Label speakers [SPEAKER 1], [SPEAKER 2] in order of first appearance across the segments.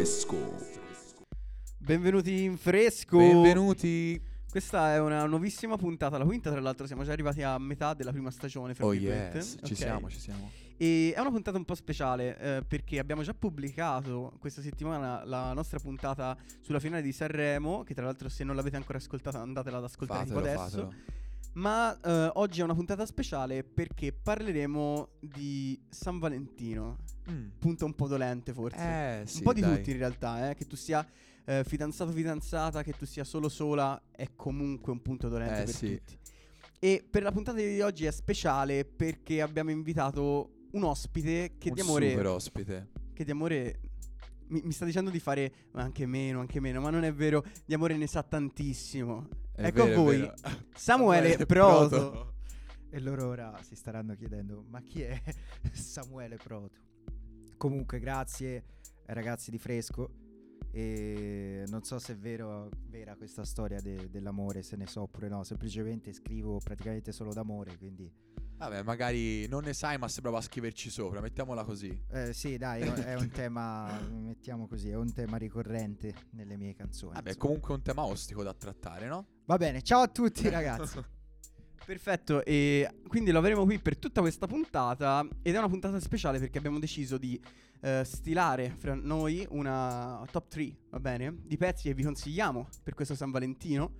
[SPEAKER 1] fresco.
[SPEAKER 2] Benvenuti in fresco.
[SPEAKER 1] Benvenuti.
[SPEAKER 2] Questa è una nuovissima puntata, la quinta tra l'altro, siamo già arrivati a metà della prima stagione. Fra
[SPEAKER 1] Oh yes, ci
[SPEAKER 2] Ok.
[SPEAKER 1] siamo, ci siamo.
[SPEAKER 2] E è una puntata un po' speciale eh, perché abbiamo già pubblicato questa settimana la nostra puntata sulla finale di Sanremo, che tra l'altro se non l'avete ancora ascoltata andatela ad ascoltare
[SPEAKER 1] Fatelo,
[SPEAKER 2] adesso.
[SPEAKER 1] fatelo.
[SPEAKER 2] Ma eh, oggi è una puntata speciale perché parleremo di San Valentino,
[SPEAKER 1] Mm.
[SPEAKER 2] punto un po' dolente forse.
[SPEAKER 1] Eh, sì,
[SPEAKER 2] un po' di
[SPEAKER 1] dai.
[SPEAKER 2] tutti in realtà, eh, che tu sia eh, fidanzato fidanzata, che tu sia solo sola, è comunque un punto dolente
[SPEAKER 1] Eh,
[SPEAKER 2] per
[SPEAKER 1] sì.
[SPEAKER 2] tutti. E per la puntata di oggi è speciale perché abbiamo invitato un ospite che
[SPEAKER 1] Un
[SPEAKER 2] di amore
[SPEAKER 1] super ospite.
[SPEAKER 2] che di amore mi, mi sta dicendo di fare anche meno, anche meno, ma non è vero, di amore ne sa tantissimo.
[SPEAKER 1] È
[SPEAKER 2] ecco
[SPEAKER 1] vero,
[SPEAKER 2] a voi. Samuele Proto.
[SPEAKER 3] E loro ora si staranno chiedendo: ma chi è Samuele Proto? Comunque, grazie ragazzi di Fresco. E non so se è vero, vera questa storia de- dell'amore, se ne so oppure no. Semplicemente scrivo praticamente solo d'amore. Quindi,
[SPEAKER 1] Vabbè, magari non ne sai, ma sembrava a scriverci sopra. Mettiamola così.
[SPEAKER 3] eh, sì, dai, è un tema, mettiamo così, è un tema ricorrente nelle mie canzoni.
[SPEAKER 1] Vabbè, è
[SPEAKER 3] insomma.
[SPEAKER 1] comunque un tema ostico da trattare, no?
[SPEAKER 3] Va bene, ciao a tutti, ragazzi.
[SPEAKER 2] Perfetto, e quindi lo avremo qui per tutta questa puntata ed è una puntata speciale perché abbiamo deciso di eh, stilare fra noi una top 3, va bene? Di pezzi che vi consigliamo per questo San Valentino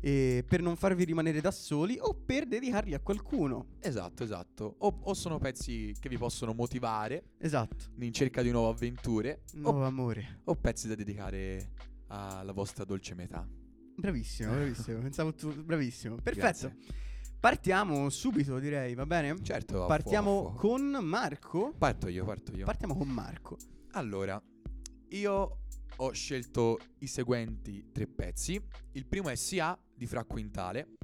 [SPEAKER 2] e per non farvi rimanere da soli o per dedicarli a qualcuno.
[SPEAKER 1] Esatto, esatto. O, o sono pezzi che vi possono motivare
[SPEAKER 2] Esatto.
[SPEAKER 1] in cerca di nuove avventure,
[SPEAKER 2] Nuovo amore.
[SPEAKER 1] o pezzi da dedicare alla vostra dolce metà.
[SPEAKER 2] Bravissimo, bravissimo. Pensavo tu bravissimo. Perfetto.
[SPEAKER 1] Grazie.
[SPEAKER 2] Partiamo subito, direi, va bene?
[SPEAKER 1] Certo, a
[SPEAKER 2] Partiamo
[SPEAKER 1] fuoco, a fuoco.
[SPEAKER 2] con Marco.
[SPEAKER 1] Parto io, parto io.
[SPEAKER 2] Partiamo con Marco.
[SPEAKER 1] Allora, io ho scelto i seguenti tre pezzi. Il primo è Sia di Fra Quintale,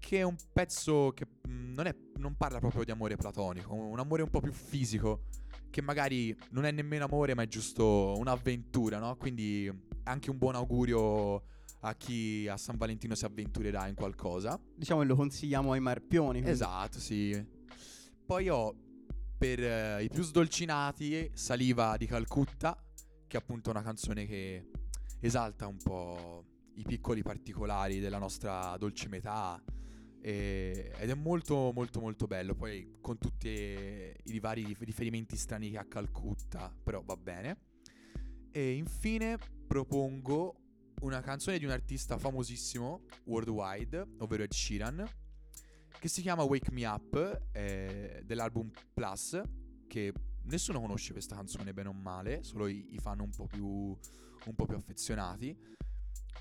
[SPEAKER 1] che è un pezzo che mh, non, è- non parla proprio di amore platonico, un amore un po' più fisico, che magari non è nemmeno amore, ma è giusto un'avventura, no? Quindi anche un buon augurio a chi a San Valentino si avventurerà in qualcosa.
[SPEAKER 2] Diciamo che lo consigliamo ai marpioni. quindi-
[SPEAKER 1] Esatto, sì. Poi ho per eh, i più sdolcinati Saliva di Calcutta, che è appunto una canzone che esalta un po' i piccoli particolari della nostra dolce metà. e- ed è molto molto molto bello poi con tutti i vari rif- riferimenti strani che ha Calcutta però va bene e infine propongo una canzone di un artista famosissimo worldwide ovvero Ed Sheeran che si chiama Wake Me Up eh, dell'album Plus che nessuno conosce questa canzone bene o male solo i, i fan un po' più un po' più affezionati.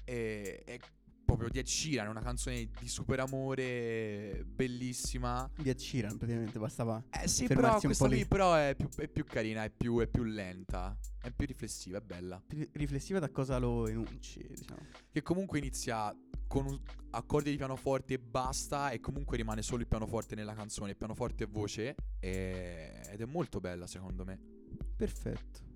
[SPEAKER 1] E è proprio di Ed Sheeran una canzone di super amore bellissima
[SPEAKER 2] Di Ed Sheeran, praticamente bastava.
[SPEAKER 1] eh sì però questa
[SPEAKER 2] po' lì.
[SPEAKER 1] però è più, è più carina è più, è più lenta è più riflessiva è bella
[SPEAKER 2] ri- Riflessiva da cosa lo enunci, diciamo.
[SPEAKER 1] che comunque inizia con accordi di pianoforte e basta e comunque rimane solo il pianoforte nella canzone, pianoforte e voce e- ed è molto bella secondo me.
[SPEAKER 2] Perfetto.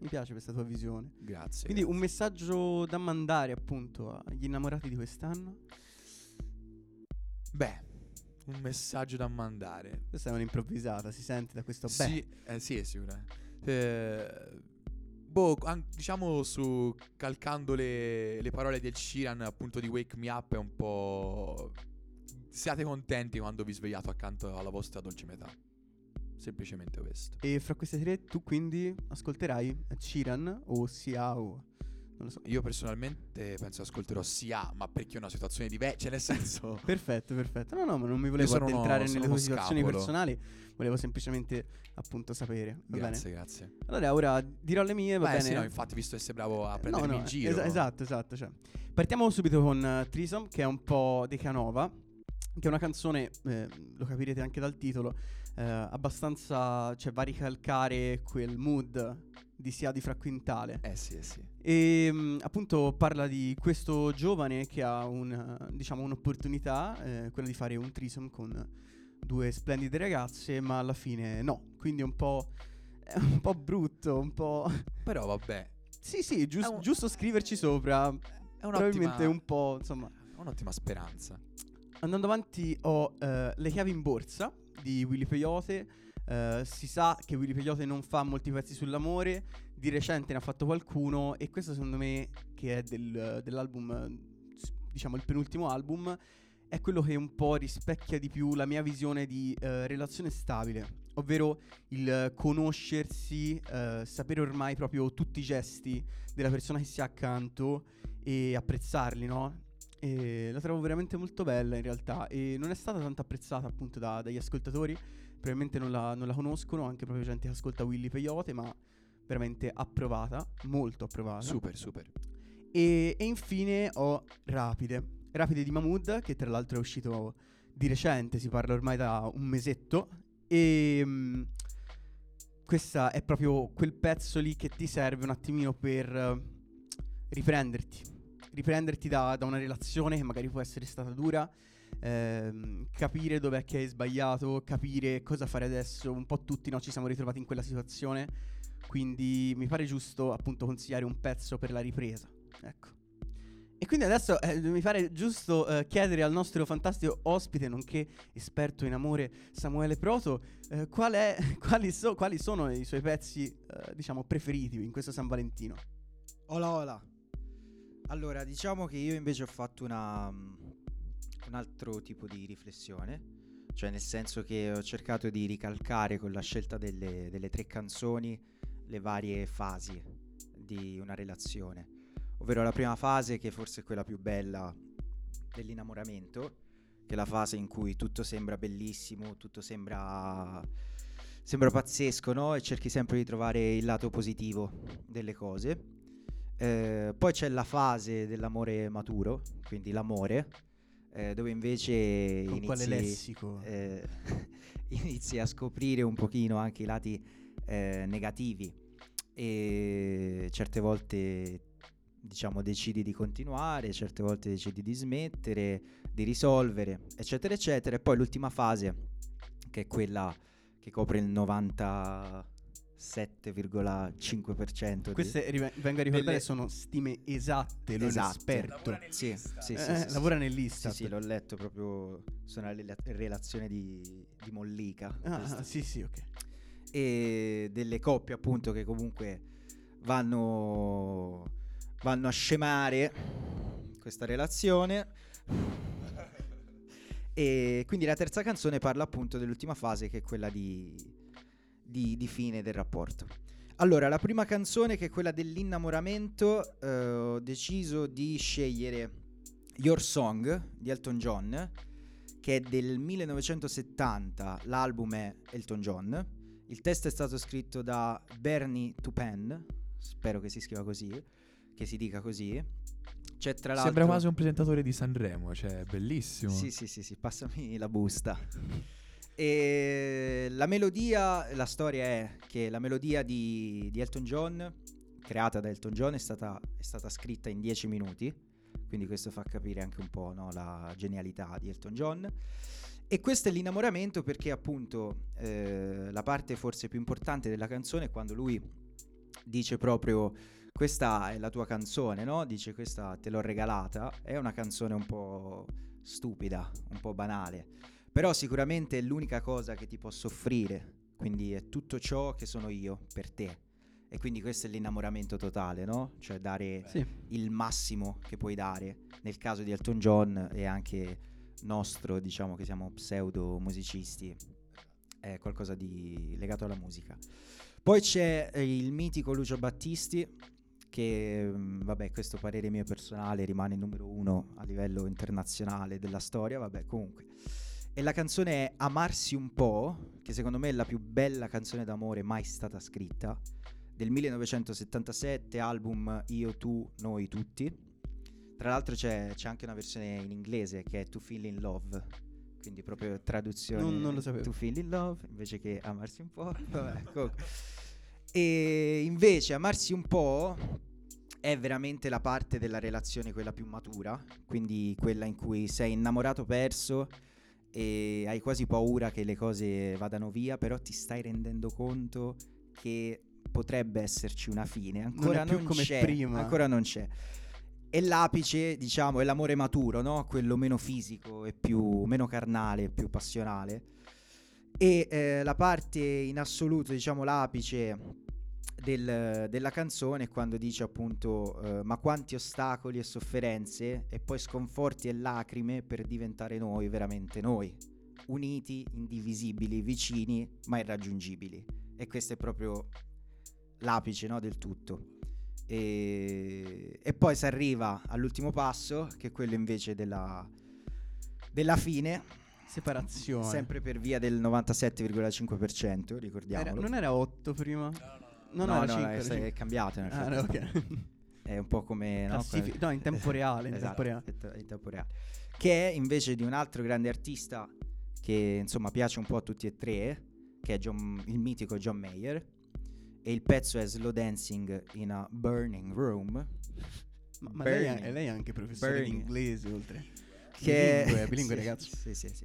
[SPEAKER 2] Mi piace questa tua visione.
[SPEAKER 1] Grazie.
[SPEAKER 2] Quindi un
[SPEAKER 1] grazie.
[SPEAKER 2] messaggio da mandare appunto agli innamorati di quest'anno.
[SPEAKER 1] Beh, un messaggio da mandare.
[SPEAKER 2] Questa è un'improvvisata, si sente da questo beh.
[SPEAKER 1] Sì, eh, sì, è sicuramente. Eh, boh, an- diciamo su calcando le, le parole del Sheeran appunto di Wake Me Up è un po' siate contenti quando vi svegliate accanto alla vostra dolce metà. Semplicemente questo.
[SPEAKER 2] E fra queste tre tu quindi ascolterai Sheeran o Sia o... Non lo so.
[SPEAKER 1] Io personalmente penso ascolterò sia, ma perché è una situazione diversa, cioè nel senso...
[SPEAKER 2] Perfetto, perfetto. No, no, ma non mi volevo
[SPEAKER 1] sono uno-
[SPEAKER 2] addentrare
[SPEAKER 1] sono
[SPEAKER 2] nelle
[SPEAKER 1] uno
[SPEAKER 2] tue situazioni
[SPEAKER 1] scapolo.
[SPEAKER 2] personali, volevo semplicemente appunto sapere. Va
[SPEAKER 1] grazie,
[SPEAKER 2] bene?
[SPEAKER 1] grazie.
[SPEAKER 2] Allora, ora dirò le mie, va
[SPEAKER 1] Beh,
[SPEAKER 2] bene?
[SPEAKER 1] sì, no, infatti visto che sei bravo a
[SPEAKER 2] No,
[SPEAKER 1] prendermi
[SPEAKER 2] no,
[SPEAKER 1] in giro.
[SPEAKER 2] esa- esatto, esatto. Cioè. Partiamo subito con uh, Trisom, che è un po' di Canova, che è una canzone, eh, lo capirete anche dal titolo, eh, abbastanza, cioè va a ricalcare quel mood di sia di Fra Quintale.
[SPEAKER 1] Eh sì, eh sì.
[SPEAKER 2] E mh, appunto parla di questo giovane che ha un, diciamo, un'opportunità, eh, quella di fare un threesome con due splendide ragazze, ma alla fine no. Quindi è un po', è un po' brutto, un po'...
[SPEAKER 1] Però vabbè,
[SPEAKER 2] Sì, sì, gius-
[SPEAKER 1] un-
[SPEAKER 2] giusto scriverci sopra.
[SPEAKER 1] è un'ottima,
[SPEAKER 2] Probabilmente un po', insomma.
[SPEAKER 1] un'ottima speranza.
[SPEAKER 2] Andando avanti ho eh, Le chiavi in borsa di Willy Peyote. Eh, si sa che Willy Peyote non fa molti pezzi sull'amore. di recente ne ha fatto qualcuno e questo secondo me che è del- dell'album, diciamo il penultimo album, è quello che un po' rispecchia di più la mia visione di eh, relazione stabile, ovvero il conoscersi, eh, sapere ormai proprio tutti i gesti della persona che si ha accanto e apprezzarli, no? E la trovo veramente molto bella in realtà e non è stata tanto apprezzata appunto da- dagli ascoltatori, probabilmente non la, non la conoscono, anche proprio gente che ascolta Willy Peyote, ma veramente approvata, molto approvata.
[SPEAKER 1] Super, super.
[SPEAKER 2] E, e infine ho Rapide. Rapide di Mahmood, che tra l'altro è uscito di recente, si parla ormai da un mesetto. E mm, questa è proprio quel pezzo lì che ti serve un attimino per eh, riprenderti. Riprenderti da, da una relazione che magari può essere stata dura. ehm, capire dov'è che hai sbagliato, capire cosa fare adesso. Un po' tutti no, ci siamo ritrovati in quella situazione. Quindi mi pare giusto appunto consigliare un pezzo per la ripresa. Ecco. E quindi adesso eh, mi pare giusto eh, chiedere al nostro fantastico ospite, nonché esperto in amore, Samuele Proto, eh, qual è- quali, so- quali sono i suoi pezzi, eh, diciamo, preferiti in questo San Valentino.
[SPEAKER 3] Hola hola. Allora, diciamo che io invece ho fatto una, mm, un altro tipo di riflessione, cioè nel senso che ho cercato di ricalcare con la scelta delle, delle tre canzoni le varie fasi di una relazione, ovvero la prima fase che forse è quella più bella dell'innamoramento, che è la fase in cui tutto sembra bellissimo, tutto sembra, sembra pazzesco, no? E cerchi sempre di trovare il lato positivo delle cose. Eh, poi c'è la fase dell'amore maturo, quindi l'amore, eh, dove invece
[SPEAKER 2] Con
[SPEAKER 3] inizi, eh, inizi a scoprire un pochino anche i lati eh, negativi e certe volte diciamo decidi di continuare, certe volte decidi di smettere, di risolvere, eccetera, eccetera. E poi l'ultima fase, che è quella che copre il 90 7,5%.
[SPEAKER 2] Queste, di... vengo a ricordare,
[SPEAKER 3] delle...
[SPEAKER 2] sono stime esatte, lo
[SPEAKER 3] esatto.
[SPEAKER 2] esperto.
[SPEAKER 3] Lavora sì, sì, sì,
[SPEAKER 2] eh,
[SPEAKER 3] sì,
[SPEAKER 2] lavora nell'Istat.
[SPEAKER 3] Sì, l'ho letto proprio, sono la relazione di, di Mollica.
[SPEAKER 2] Ah,
[SPEAKER 3] ah,
[SPEAKER 2] sì, sì, ok.
[SPEAKER 3] E delle coppie appunto che comunque vanno, vanno a scemare questa relazione. e quindi la terza canzone parla appunto dell'ultima fase che è quella di di- di fine del rapporto. Allora, la prima canzone che è quella dell'innamoramento, eh, ho deciso di scegliere Your Song di Elton John, che è del 1970, l'album è Elton John. Il testo è stato scritto da Bernie Tupen, spero che si scriva così, che si dica così. C'è tra l'altro...
[SPEAKER 1] Sembra quasi un presentatore di Sanremo, cioè bellissimo.
[SPEAKER 3] Sì, sì, sì, sì, passami la busta. E la melodia, la storia è che la melodia di, di Elton John, creata da Elton John, è stata, è stata scritta in 10 minuti, quindi questo fa capire anche un po' no, la genialità di Elton John. E questo è l'innamoramento perché appunto eh, la parte forse più importante della canzone è quando lui dice proprio questa è la tua canzone, no? Dice questa te l'ho regalata, è una canzone un po' stupida, un po' banale, però sicuramente è l'unica cosa che ti posso offrire, quindi è tutto ciò che sono io per te. E quindi questo è l'innamoramento totale, no? Cioè dare
[SPEAKER 2] Sì.
[SPEAKER 3] il massimo che puoi dare. Nel caso di Elton John e anche nostro, diciamo che siamo pseudo musicisti, è qualcosa di legato alla musica. Poi c'è eh, il mitico Lucio Battisti, che mm, vabbè, questo parere mio personale rimane il numero uno a livello internazionale della storia, vabbè, comunque. E la canzone è Amarsi un po', che secondo me è la più bella canzone d'amore mai stata scritta, del 1977, album Io, tu, noi, tutti. Tra l'altro c'è, c'è anche una versione in inglese che è To Feel in Love, quindi proprio traduzione
[SPEAKER 2] Non- non lo sapevo.
[SPEAKER 3] To Feel in Love invece che Amarsi un po'. Vabbè, comunque. E invece Amarsi un po' è veramente la parte della relazione quella più matura, quindi quella in cui sei innamorato perso e hai quasi paura che le cose vadano via, però ti stai rendendo conto che potrebbe esserci una fine, ancora
[SPEAKER 2] più
[SPEAKER 3] non
[SPEAKER 2] come
[SPEAKER 3] c'è,
[SPEAKER 2] prima.
[SPEAKER 3] ancora non c'è. E l'apice, diciamo, è l'amore maturo, no? Quello meno fisico e più meno carnale, più passionale. E eh, la parte in assoluto, diciamo, l'apice del- della canzone quando dice appunto eh, ma quanti ostacoli e sofferenze e poi sconforti e lacrime per diventare noi, veramente noi, uniti, indivisibili, vicini ma irraggiungibili. E questo è proprio l'apice no, del tutto. E, e poi si arriva all'ultimo passo, che è quello invece della, della fine,
[SPEAKER 2] Separazione.
[SPEAKER 3] sempre per via del 97,5%,
[SPEAKER 2] Era-
[SPEAKER 3] ricordiamolo.
[SPEAKER 2] non era 8 prima? No, no,
[SPEAKER 3] no, no,
[SPEAKER 2] 5.
[SPEAKER 3] è,
[SPEAKER 2] era
[SPEAKER 3] è cambiato nel
[SPEAKER 2] Ah, no,
[SPEAKER 3] frattempo.
[SPEAKER 2] ok.
[SPEAKER 3] È un po' come... no,
[SPEAKER 2] Classifi- no, in tempo reale, in
[SPEAKER 3] Esatto,
[SPEAKER 2] tempo reale.
[SPEAKER 3] in te- in tempo reale. Che è invece di un altro grande artista che insomma piace un po' a tutti e tre, che è John- il mitico John Mayer. E il pezzo è Slow Dancing in a Burning Room.
[SPEAKER 2] Ma, ma lei, è,
[SPEAKER 3] Burning.
[SPEAKER 2] lei è anche professore di
[SPEAKER 3] Burning.
[SPEAKER 2] inglese, oltre.
[SPEAKER 3] Che
[SPEAKER 2] Bilingue, bilingue,
[SPEAKER 3] sì,
[SPEAKER 2] ragazzo.
[SPEAKER 3] Sì, sì, sì.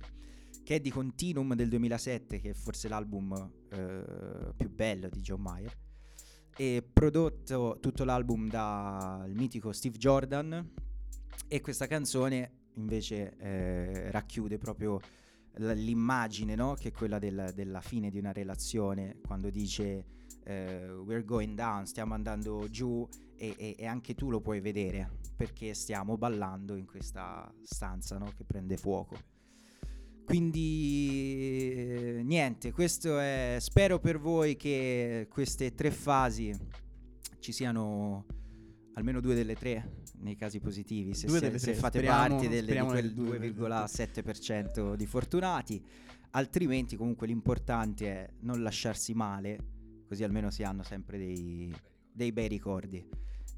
[SPEAKER 3] Che è di Continuum del 2007, che è forse l'album eh, più bello di John Mayer. E prodotto tutto l'album dal mitico Steve Jordan. E questa canzone invece eh, racchiude proprio l'immagine, no? Che è quella del- della fine di una relazione, quando dice eh, we're going down, stiamo andando giù e, e- e anche tu lo puoi vedere perché stiamo ballando in questa stanza no? che prende fuoco. Quindi eh, niente, questo è spero per voi che queste tre fasi ci siano almeno due delle tre nei casi positivi, se, se- se fate
[SPEAKER 2] speriamo-
[SPEAKER 3] parte del, di
[SPEAKER 2] speriamo
[SPEAKER 3] quel
[SPEAKER 2] nel due delle tre.
[SPEAKER 3] 2,7% di fortunati, altrimenti comunque l'importante è non lasciarsi male, così almeno si hanno sempre dei, dei bei ricordi.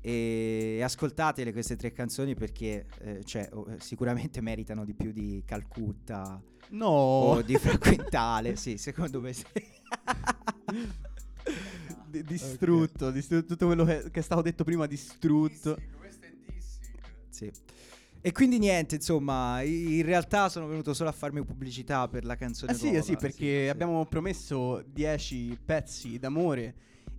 [SPEAKER 3] E ascoltatele queste tre canzoni perché eh, cioè, eh, sicuramente meritano di più di Calcutta
[SPEAKER 2] No!
[SPEAKER 3] o di Fraquintale. sì, secondo me sì.
[SPEAKER 2] Di- distrutto, distrutto, tutto quello che, che è stato detto prima distrutto.
[SPEAKER 3] Sì. E quindi niente, insomma, in realtà sono venuto solo a farmi pubblicità per la canzone
[SPEAKER 2] Eh sì, eh
[SPEAKER 3] nuova.
[SPEAKER 2] sì, perché
[SPEAKER 3] sì.
[SPEAKER 2] abbiamo promesso 10 pezzi d'amore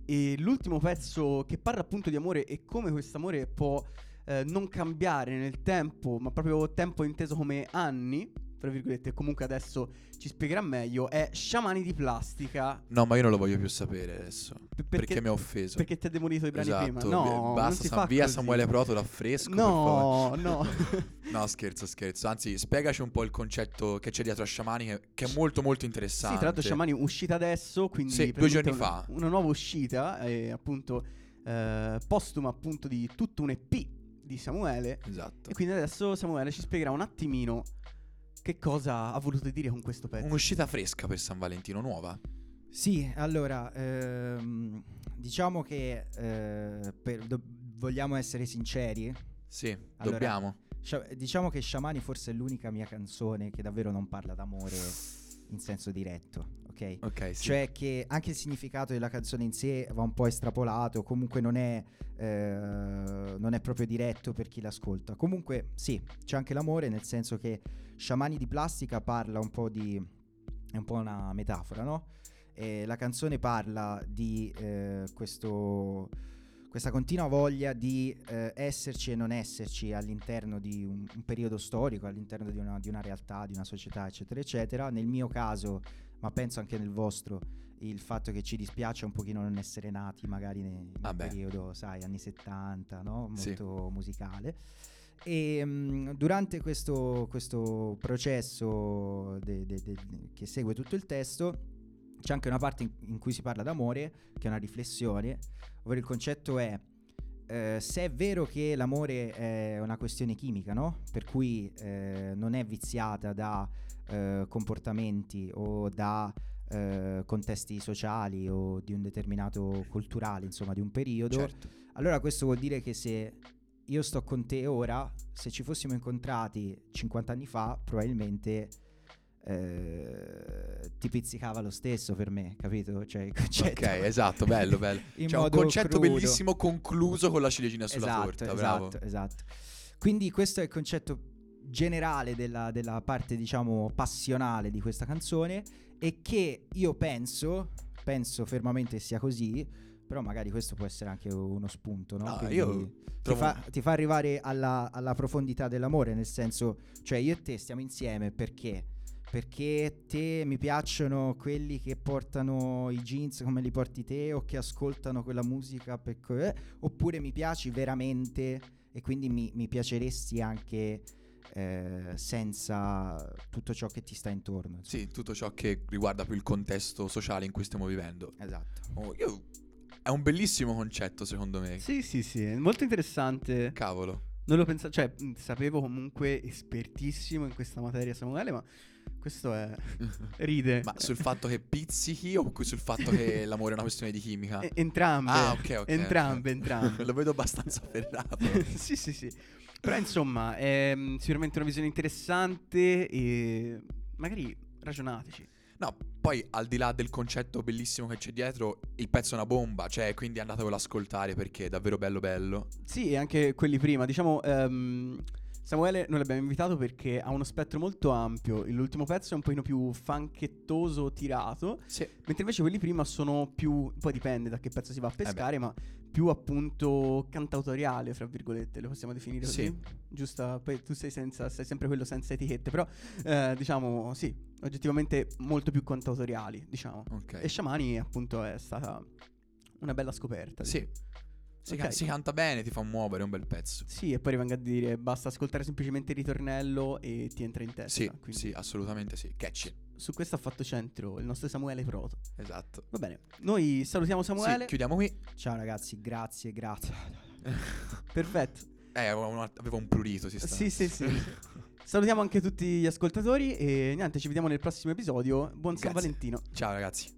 [SPEAKER 2] e l'ultimo pezzo che parla appunto di amore e come quest'amore può eh, non cambiare nel tempo, ma proprio tempo inteso come anni, tra virgolette, comunque adesso ci spiegherà meglio, è Sciamani di plastica.
[SPEAKER 1] No, ma io non lo voglio più sapere adesso.
[SPEAKER 2] P-
[SPEAKER 1] Perché, mi ha offeso.
[SPEAKER 2] perché ti ha demolito i brani
[SPEAKER 1] esatto,
[SPEAKER 2] prima? No,
[SPEAKER 1] basta,
[SPEAKER 2] fa
[SPEAKER 1] via
[SPEAKER 2] così.
[SPEAKER 1] Samuele Proto da fresco.
[SPEAKER 2] No, no.
[SPEAKER 1] No, scherzo, scherzo. Anzi, spiegaci un po' il concetto che c'è dietro a Sciamani, che, che è molto, molto interessante.
[SPEAKER 2] Sì, tra l'altro Sciamani uscita adesso, quindi
[SPEAKER 1] Sì, due giorni
[SPEAKER 2] una,
[SPEAKER 1] fa.
[SPEAKER 2] Una nuova uscita, eh, appunto, eh, postuma appunto di tutto un EP di Samuele.
[SPEAKER 1] Esatto.
[SPEAKER 2] E quindi adesso Samuele ci spiegherà un attimino che cosa ha voluto dire con questo pezzo.
[SPEAKER 1] Un'uscita fresca per San Valentino, nuova.
[SPEAKER 3] Sì, allora, ehm, diciamo che eh, per- do- vogliamo essere sinceri.
[SPEAKER 1] Sì,
[SPEAKER 3] Allora,
[SPEAKER 1] dobbiamo.
[SPEAKER 3] Scia- diciamo che Sciamani forse è l'unica mia canzone che davvero non parla d'amore in senso diretto, ok?
[SPEAKER 1] Ok, sì.
[SPEAKER 3] Cioè che anche il significato della canzone in sé va un po' estrapolato, comunque non è, eh, non è proprio diretto per chi l'ascolta. Comunque sì, c'è anche l'amore nel senso che Sciamani di plastica parla un po' di... è un po' una metafora, no? E la canzone parla di eh, questo, questa continua voglia di eh, esserci e non esserci all'interno di un, un periodo storico, all'interno di una, di una realtà, di una società, eccetera, eccetera. Nel mio caso, ma penso anche nel vostro, il fatto che ci dispiace un pochino non essere nati magari ne- nel
[SPEAKER 1] Vabbè.
[SPEAKER 3] periodo, sai, anni 70, no?
[SPEAKER 1] Sì.
[SPEAKER 3] Molto musicale. E mm, durante questo, questo processo de- de- de- che segue tutto il testo c'è anche una parte in, in cui si parla d'amore, che è una riflessione, ovvero il concetto è eh, se è vero che l'amore è una questione chimica, no? Per cui eh, non è viziata da eh, comportamenti o da eh, contesti sociali o di un determinato culturale, insomma, di un periodo,
[SPEAKER 1] Certo.
[SPEAKER 3] allora questo vuol dire che se io sto con te ora, se ci fossimo incontrati 50 anni fa, probabilmente eh, ti pizzicava lo stesso per me, capito? Cioè il concetto.
[SPEAKER 1] Ok, esatto, bello, bello. C'è un concetto
[SPEAKER 3] crudo.
[SPEAKER 1] bellissimo concluso con la ciliegina sulla
[SPEAKER 3] esatto,
[SPEAKER 1] torta,
[SPEAKER 3] esatto,
[SPEAKER 1] bravo.
[SPEAKER 3] esatto. Quindi questo è il concetto generale della, della parte, diciamo, passionale di questa canzone e che io penso, penso fermamente sia così, però magari questo può essere anche uno spunto, no? Quindi
[SPEAKER 1] io
[SPEAKER 3] ti,
[SPEAKER 1] trovo-
[SPEAKER 3] fa, ti fa arrivare alla, alla profondità dell'amore, nel senso, cioè io e te stiamo insieme perché? Perché te mi piacciono quelli che portano i jeans come li porti te o che ascoltano quella musica per co- eh, oppure mi piaci veramente e quindi mi, mi piaceresti anche eh, senza tutto ciò che ti sta intorno. insomma.
[SPEAKER 1] Sì, tutto ciò che riguarda più il contesto sociale in cui stiamo vivendo.
[SPEAKER 3] Esatto.
[SPEAKER 1] Oh, io- È un bellissimo concetto, secondo me.
[SPEAKER 2] Sì, sì, sì, è molto interessante.
[SPEAKER 1] Cavolo.
[SPEAKER 2] Non lo pensavo, cioè, sapevo comunque espertissimo in questa materia Samuele, ma questo è... ride.
[SPEAKER 1] Ma sul fatto che pizzichi o sul fatto che l'amore è una questione di chimica?
[SPEAKER 2] Entrambe.
[SPEAKER 1] Ah, ok, ok.
[SPEAKER 2] Entrambe, entrambe.
[SPEAKER 1] Lo vedo abbastanza ferrato.
[SPEAKER 2] sì, sì, sì. Però insomma, è mm, sicuramente una visione interessante e magari ragionateci.
[SPEAKER 1] No, poi al di là del concetto bellissimo che c'è dietro, il pezzo è una bomba, cioè quindi andatevelo ad ascoltare perché è davvero bello bello.
[SPEAKER 2] Sì, e anche quelli prima. Diciamo, ehm, Samuele noi l'abbiamo invitato perché ha uno spettro molto ampio. L'ultimo pezzo è un pochino più funkettoso, tirato.
[SPEAKER 1] Sì.
[SPEAKER 2] Mentre invece quelli prima sono più. Poi dipende da che pezzo si va a pescare, ma più appunto cantautoriale, fra virgolette, lo possiamo definire così.
[SPEAKER 1] Sì.
[SPEAKER 2] Giusta, poi tu sei senza, sei sempre quello senza etichette, però eh, diciamo sì, oggettivamente molto più cantautoriali, diciamo.
[SPEAKER 1] Ok.
[SPEAKER 2] E Sciamani appunto è stata una bella scoperta.
[SPEAKER 1] Sì.
[SPEAKER 2] direi.
[SPEAKER 1] Si,
[SPEAKER 2] Ok.
[SPEAKER 1] ca- si canta bene, ti fa muovere, è un bel pezzo.
[SPEAKER 2] Sì, e poi rivenga a dire basta ascoltare semplicemente il ritornello e ti entra in testa.
[SPEAKER 1] Sì,
[SPEAKER 2] quindi
[SPEAKER 1] sì, assolutamente sì. Catchy.
[SPEAKER 2] Su questo ha fatto centro il nostro Samuele Proto.
[SPEAKER 1] Esatto.
[SPEAKER 2] Va bene, noi salutiamo Samuele.
[SPEAKER 1] Sì, chiudiamo qui.
[SPEAKER 3] Ciao ragazzi, grazie, grazie.
[SPEAKER 2] Perfetto.
[SPEAKER 1] Eh, avevo un, avevo un prurito, si sta.
[SPEAKER 2] Sì, sì, sì. Salutiamo anche tutti gli ascoltatori e niente, ci vediamo nel prossimo episodio. Buon San
[SPEAKER 1] Grazie.
[SPEAKER 2] Valentino.
[SPEAKER 1] Ciao ragazzi.